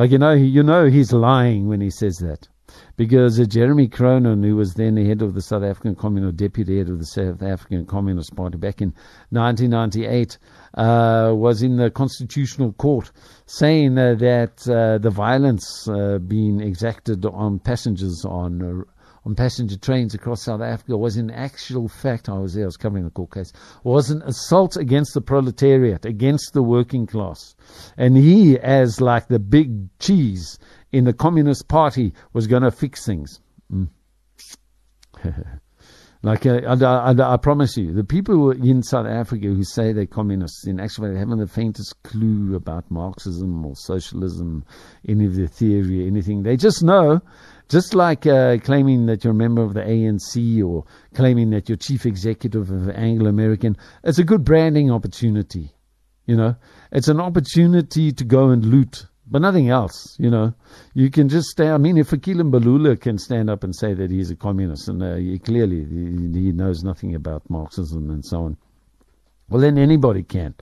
Like, you know, you know he's lying when he says that. Because uh, Jeremy Cronin, who was then the head of the South African Communist, deputy head of the South African Communist Party back in 1998, uh, was in the Constitutional Court saying uh, that uh, the violence uh, being exacted on passengers on uh, on passenger trains across South Africa was in actual fact, I was there, I was covering the court case, was an assault against the proletariat, against the working class. And he, as like the big cheese in the Communist Party, was going to fix things. Mm. Like, uh, I, I, I, promise you, the people in South Africa who say they're communists, in actuality, haven't the faintest clue about Marxism or socialism, any of the theory, anything. They just know just like uh, claiming that you're a member of the ANC or claiming that you're chief executive of Anglo American, it's a good branding opportunity. You know, it's an opportunity to go and loot, but nothing else. You know, you can just stay. I mean, if Fikile Mbalula can stand up and say that he's a communist, and uh, he, clearly he, he knows nothing about Marxism and so on, well, then anybody can.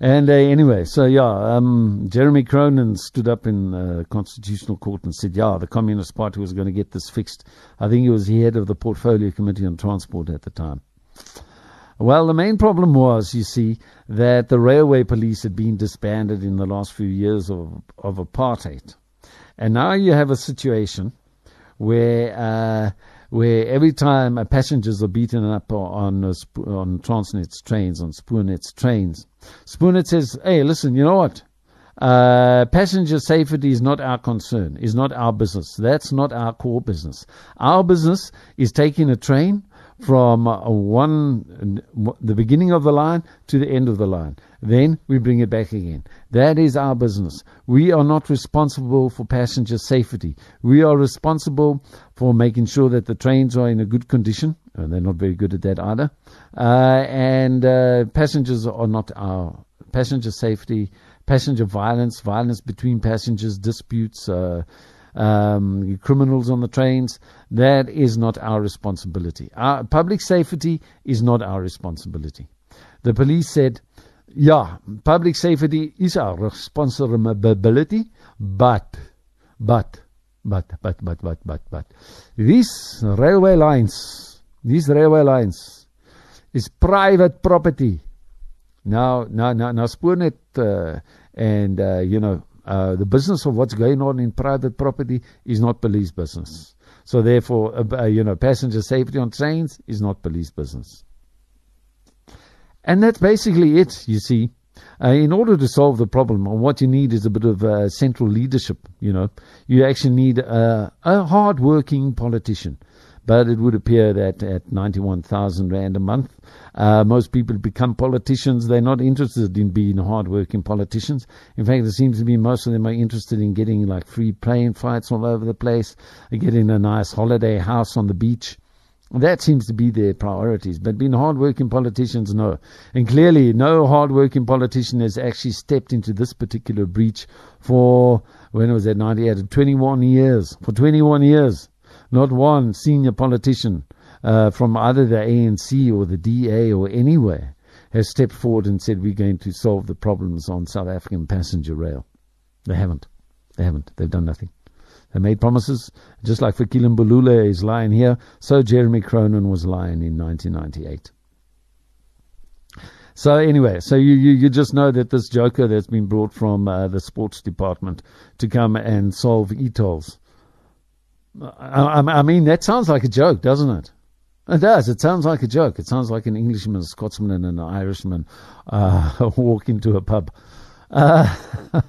And uh, anyway, so yeah, um, Jeremy Cronin stood up in the uh, Constitutional Court and said, yeah, the Communist Party was going to get this fixed. I think he was head of the Portfolio Committee on Transport at the time. Well, the main problem was, you see, that the railway police had been disbanded in the last few years of, of apartheid. And now you have a situation where uh, where every time passengers are beaten up on on Transnet's trains, on Spoornet's trains, Spoornet says, "Hey, listen, you know what? Uh, passenger safety is not our concern, is not our business. That's not our core business. Our business is taking a train from one the beginning of the line to the end of the line. Then we bring it back again. That is our business. We are not responsible for passenger safety. We are responsible for making sure that the trains are in a good condition. And uh, they're not very good at that either. Uh, and uh, passengers are not our passenger safety, passenger violence, violence between passengers, disputes. Uh, um, criminals on the trains. That is not our responsibility. Our public safety is not our responsibility. The police said, yeah, public safety is our responsibility, but, but, but, but, but, but, but, but, these railway lines, these railway lines is private property. Now, now, now, now, Spoornet uh, and, uh, you know, uh, the business of what's going on in private property is not police business. So therefore, uh, you know, passenger safety on trains is not police business. And that's basically it, you see. Uh, in order to solve the problem, what you need is a bit of uh, central leadership. You know, you actually need a hard-working politician. But it would appear that at 91,000 rand a month, uh, most people become politicians. They're not interested in being hard-working politicians. In fact, it seems to be most of them are interested in getting like free plane flights all over the place, getting a nice holiday house on the beach. That seems to be their priorities. But being hard-working politicians, no. And clearly, no hard-working politician has actually stepped into this particular breach for, when was that, 98, 21 years. For 21 years. Not one senior politician uh, from either the ANC or the DA or anywhere has stepped forward and said we're going to solve the problems on South African passenger rail. They haven't. They haven't. They've done nothing. They made promises, just like Fikile Mbalula is lying here, so Jeremy Cronin was lying in 1998. So anyway, so you, you, you just know that this joker that's been brought from uh, the sports department to come and solve e-tolls. I, I, mean, that sounds like a joke, doesn't it? It does. It sounds like a joke. It sounds like an Englishman, a Scotsman, and an Irishman uh, walk into a pub. Uh,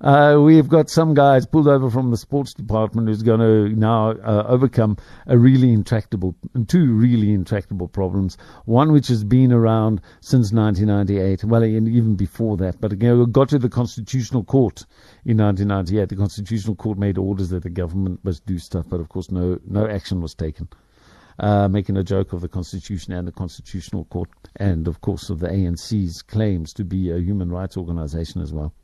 uh, we've got some guys pulled over from the sports department who's going to now uh, overcome a really intractable, two really intractable problems. One which has been around since 1998, well, even before that, but again, got to the Constitutional Court in 1998. The Constitutional Court made orders that the government must do stuff, but of course, no, no action was taken. Uh, making a joke of the Constitution and the Constitutional Court, and of course of the ANC's claims to be a human rights organization as well.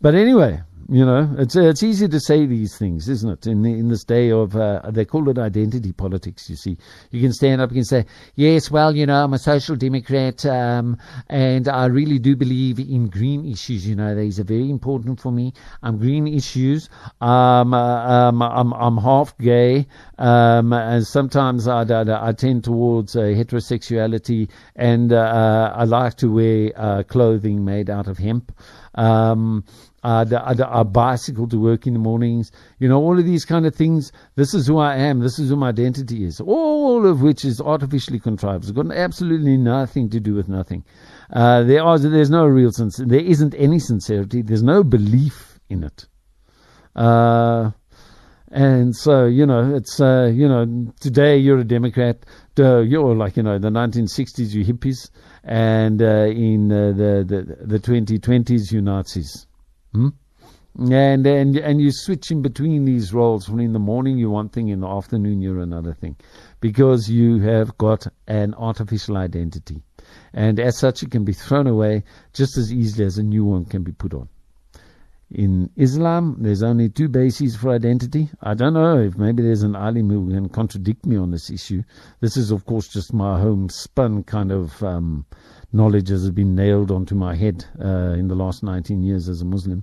But anyway, you know, it's it's easy to say these things, isn't it? In the, in this day of uh, they call it identity politics. You see, you can stand up, you can say, "Yes, well, you know, I'm a social democrat, um, and I really do believe in green issues. You know, these are very important for me. I'm green issues. Um, uh, um, I'm I'm half gay, um, and sometimes I, I, I tend towards uh, heterosexuality, and uh, uh, I like to wear uh, clothing made out of hemp." Um, uh, the, a bicycle to work in the mornings, you know, all of these kind of things. This is who I am. This is who my identity is. All of which is artificially contrived. It's got absolutely nothing to do with nothing. Uh, there are, there's no real sense. There isn't any sincerity. There's no belief in it. Uh, and so, you know, it's, uh, you know, today you're a Democrat, uh, you're like, you know, the 1960s, you hippies, and uh, in uh, the, the, the 2020s, you Nazis. Hmm? And and and you switch in between these roles. When in the morning you're one thing, in the afternoon you're another thing, because you have got an artificial identity, and as such it can be thrown away just as easily as a new one can be put on. In Islam, there's only two bases for identity. I don't know if maybe there's an alim who can contradict me on this issue. This is, of course, just my homespun kind of um, knowledge has been nailed onto my head uh, in the last 19 years as a Muslim.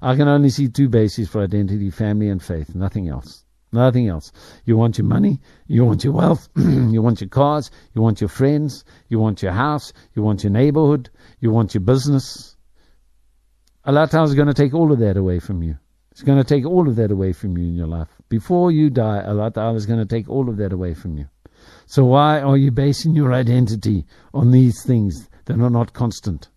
I can only see two bases for identity family and faith, nothing else. Nothing else. You want your money, you want your wealth, you want your cars, you want your friends, you want your house, you want your neighborhood, you want your business. Allah is going to take all of that away from you. It's going to take all of that away from you in your life. Before you die, Allah is going to take all of that away from you. So why are you basing your identity on these things that are not constant?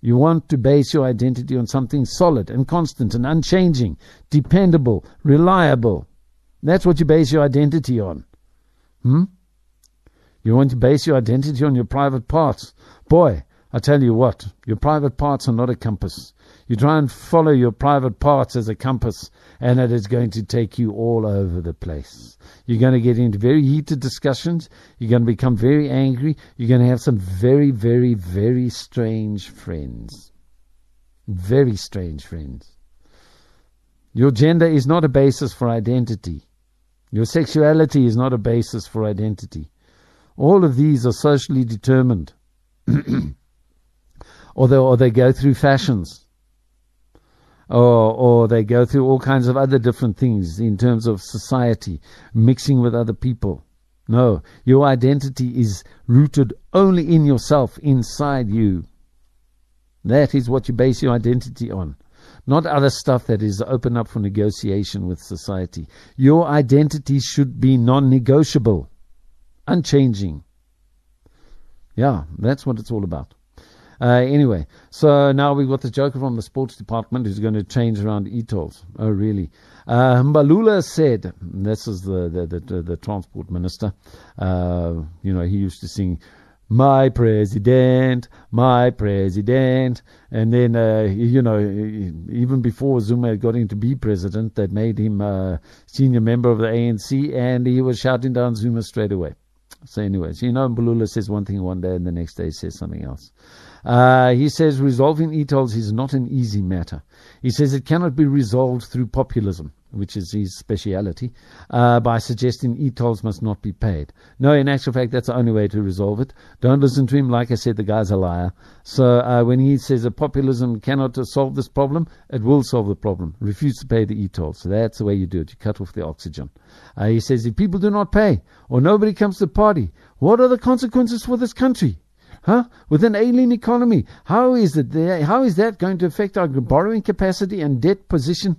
You want to base your identity on something solid and constant and unchanging, dependable, reliable. That's what you base your identity on. Hmm? You want to base your identity on your private parts. Boy, I tell you what, your private parts are not a compass. You try and follow your private parts as a compass, and it is going to take you all over the place. You're going to get into very heated discussions. You're going to become very angry. You're going to have some very, very, very strange friends. Very strange friends. Your gender is not a basis for identity. Your sexuality is not a basis for identity. All of these are socially determined. or, they, or they go through fashions or, or they go through all kinds of other different things in terms of society, mixing with other people. No, your identity is rooted only in yourself, inside you. That is what you base your identity on. not other stuff that is open up for negotiation with society. Your identity should be non negotiable, unchanging. Yeah, that's what it's all about. Uh, anyway, so now we've got the joker from the sports department who's going to change around e-tolls. Oh, really? Uh, Mbalula said, this is the, the, the, the transport minister, uh, you know, he used to sing, my president, my president. And then, uh, you know, even before Zuma got in to be president, they made him a senior member of the ANC and he was shouting down Zuma straight away. So, anyways, you know, Mbalula says one thing one day and the next day says something else. Uh, he says resolving e-tolls is not an easy matter. He says it cannot be resolved through populism, which is his speciality, uh, by suggesting e-tolls must not be paid. No, in actual fact, that's the only way to resolve it. Don't listen to him. Like I said, the guy's a liar. So uh, when he says that populism cannot solve this problem, it will solve the problem. Refuse to pay the e-tolls. So that's the way you do it. You cut off the oxygen. Uh, he says if people do not pay or nobody comes to the party, what are the consequences for this country? Huh? With an alien economy, how is it how is that going to affect our borrowing capacity and debt position?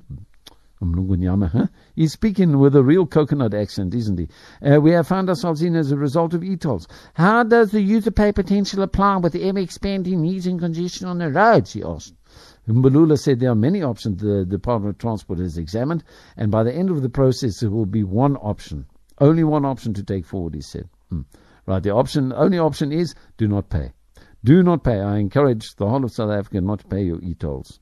He's speaking with a real coconut accent, isn't he? Uh, we have found ourselves in as a result of e-tolls. How does the user pay potential apply with the ever expanding needs and congestion on the roads? He asked. Mbalula said there are many options the Department of Transport has examined, and by the end of the process, there will be one option, only one option to take forward, he said. Hmm. Right, the option, only option is do not pay. Do not pay. I encourage the whole of South Africa not to pay your e-tolls.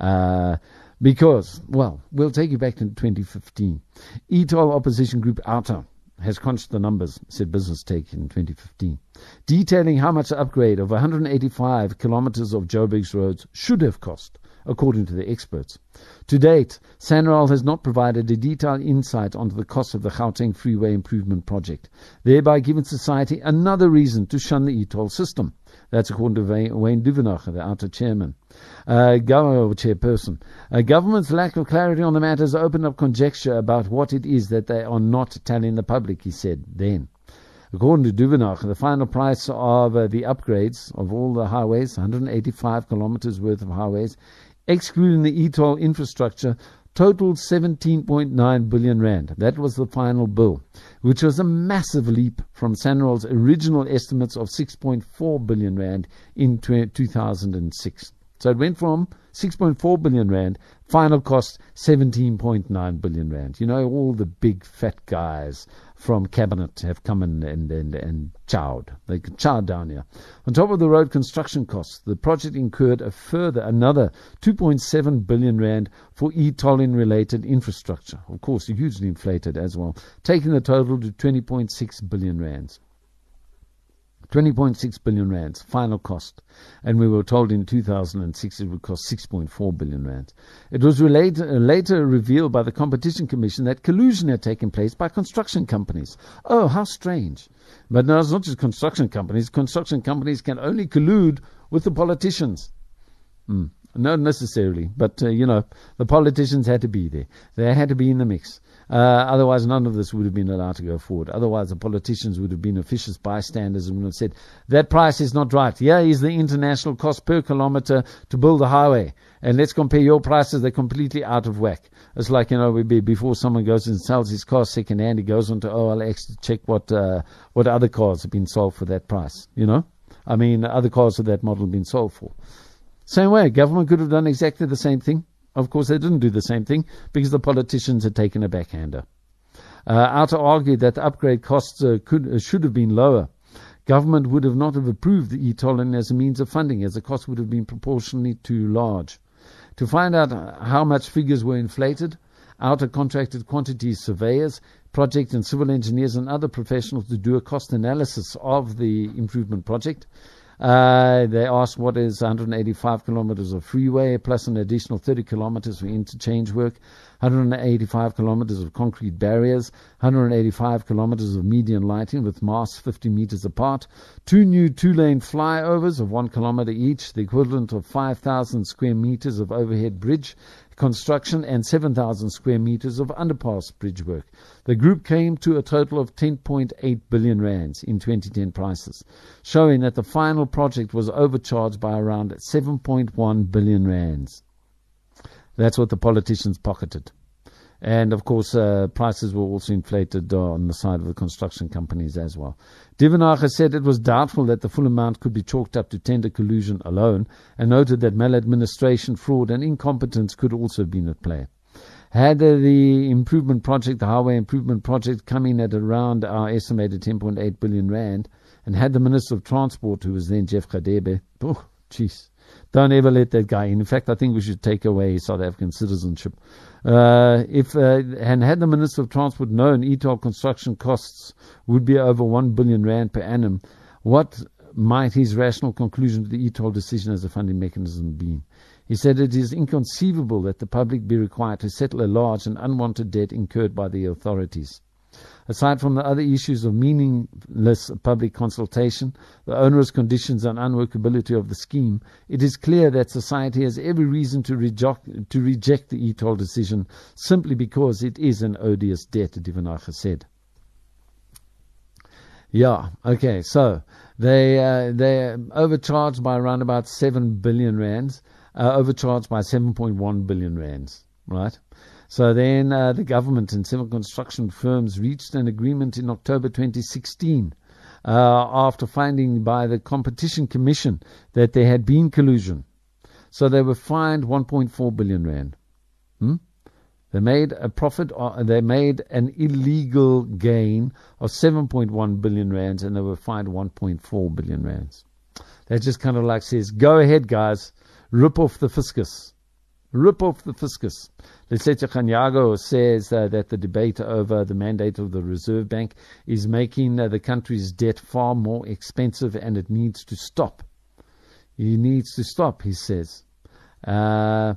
Uh, because, well, we'll take you back to 2015. E-toll opposition group OUTA has crunched the numbers, said BusinessTech in 2015, detailing how much the upgrade of 185 kilometers of Joburg's roads should have cost, according to the experts. To date, SANRAL has not provided a detailed insight onto the cost of the Gauteng Freeway Improvement Project, thereby giving society another reason to shun the e-toll system. That's according to Wayne Duvenage, the OUTA chairman. Uh, chairperson. Uh, government's lack of clarity on the matter has opened up conjecture about what it is that they are not telling the public, he said then. According to Duvenage, the final price of uh, the upgrades of all the highways, 185 kilometers worth of highways, excluding the e-toll infrastructure, totaled 17.9 billion rand. That was the final bill, which was a massive leap from SANRAL's original estimates of 6.4 billion rand in 2006. So it went from 6.4 billion rand, final cost 17.9 billion rand. You know, all the big fat guys from cabinet have come in and, and, and chowed. They chowed down here. On top of the road construction costs, the project incurred a further another 2.7 billion rand for e-tolling related infrastructure. Of course, hugely inflated as well, taking the total to 20.6 billion rands. 20.6 billion rands, final cost. And we were told in 2006 it would cost 6.4 billion rands. It was uh, later revealed by the Competition Commission that collusion had taken place by construction companies. Oh, how strange. But no, it's not just construction companies. Construction companies can only collude with the politicians. Mm. Not necessarily, but uh, you know, the politicians had to be there. They had to be in the mix. Uh, otherwise, none of this would have been allowed to go forward. Otherwise, the politicians would have been officious bystanders and would have said, that price is not right. Here is the international cost per kilometer to build a highway. And let's compare your prices. They're completely out of whack. It's like, you know, be before someone goes and sells his car second hand, he goes onto OLX to check what, uh, what other cars have been sold for that price. You know? I mean, other cars of that model have been sold for. Same way, government could have done exactly the same thing. Of course, they didn't do the same thing because the politicians had taken a backhander. Uh, OUTA argued that the upgrade costs uh, could, uh, should have been lower. Government would have not have approved the e-tolling as a means of funding, as the cost would have been proportionally too large. To find out how much figures were inflated, OUTA contracted quantity surveyors, project and civil engineers, and other professionals to do a cost analysis of the improvement project. Uh, they asked what is 185 kilometers of freeway plus an additional 30 kilometers for interchange work, 185 kilometers of concrete barriers, 185 kilometers of median lighting with masts 50 meters apart, two new two-lane flyovers of one kilometer each, the equivalent of 5,000 square meters of overhead bridge, construction and 7,000 square meters of underpass bridge work. The group came to a total of 10.8 billion rands in 2010 prices, showing that the final project was overcharged by around 7.1 billion rands. That's what the politicians pocketed. And of course, uh, prices were also inflated on the side of the construction companies as well. Duvenage said it was doubtful that the full amount could be chalked up to tender collusion alone, and noted that maladministration, fraud, and incompetence could also have been at play. Had the improvement project, the highway improvement project, come in at around our estimated 10.8 billion rand, and had the Minister of Transport, who was then Jeff Radebe, oh, jeez, don't ever let that guy in. In fact, I think we should take away South African citizenship. Uh, if uh, and had the Minister of Transport known e-toll construction costs would be over one billion rand per annum, what might his rational conclusion to the e-toll decision as a funding mechanism be? He said it is inconceivable that the public be required to settle a large and unwanted debt incurred by the authorities. Aside from the other issues of meaningless public consultation, the onerous conditions and unworkability of the scheme, it is clear that society has every reason to reject, to reject the e-toll decision simply because it is an odious debt, Duvenage said. Yeah, okay, so they uh, they're overcharged by around about 7 billion rands, uh, overcharged by 7.1 billion rands, right? So then uh, the government and civil construction firms reached an agreement in October 2016 uh, after finding by the Competition Commission that there had been collusion. So they were fined 1.4 billion rand. Hmm? They made a profit, uh, they made an illegal gain of 7.1 billion rands and they were fined 1.4 billion rands. That just kind of like says, go ahead guys, rip off the fiscus. Rip off the fiscus. Lesetja Kganyago says uh, that the debate over the mandate of the Reserve Bank is making uh, the country's debt far more expensive and it needs to stop. It needs to stop, he says. Uh,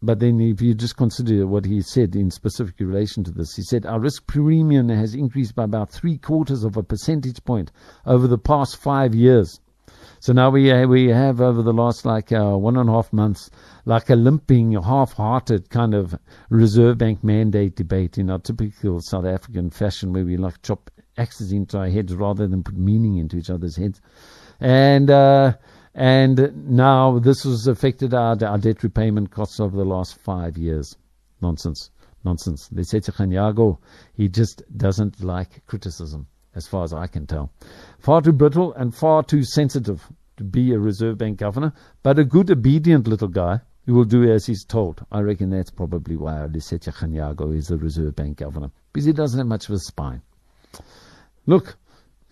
but then, if you just consider what he said in specific relation to this, he said our risk premium has increased by about three quarters of a percentage point over the past five years. So now we uh, we have over the last like uh, one and a half months like a limping, half-hearted kind of Reserve Bank mandate debate in our typical South African fashion, where we like chop axes into our heads rather than put meaning into each other's heads, and. Uh, and now this has affected our, our debt repayment costs over the last five years. Nonsense. Nonsense. They say to Kganyago, he just doesn't like criticism as far as I can tell. Far too brittle and far too sensitive to be a Reserve Bank governor, but a good, obedient little guy who will do as he's told. I reckon that's probably why Lesetja Kganyago is the Reserve Bank governor, because he doesn't have much of a spine. Look,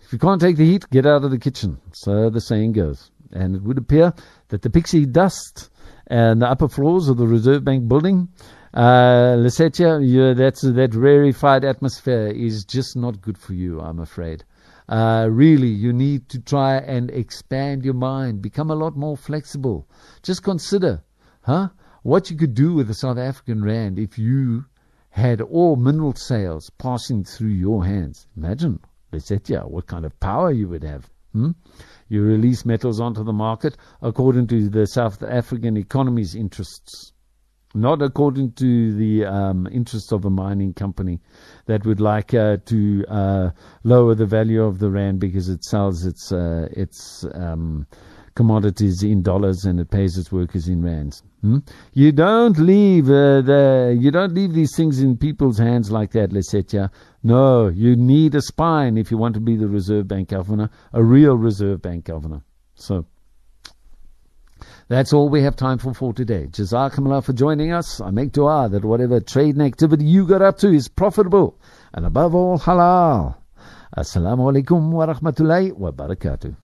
if you can't take the heat, get out of the kitchen. So the saying goes. And it would appear that the pixie dust and the upper floors of the Reserve Bank building uh, Lesetja, that's, that rarefied atmosphere is just not good for you, I'm afraid. Uh, really, you need to try and expand your mind, become a lot more flexible. Just consider, huh, what you could do with the South African rand if you had all mineral sales passing through your hands. Imagine, Lesetja, what kind of power you would have. Hmm? You release metals onto the market according to the South African economy's interests not according to the um, interests of a mining company that would like uh, to uh, lower the value of the rand because it sells its uh, its um, commodities in dollars and it pays its workers in rands. Hmm? You don't leave uh, the you don't leave these things in people's hands like that, Lesetja. No, you need a spine if you want to be the Reserve Bank governor, a real Reserve Bank governor. So. That's all we have time for for today. Jazakumullah for joining us. I make dua that whatever trade and activity you got up to is profitable and above all halal. Assalamu alaikum wa rahmatullahi wa barakatuh.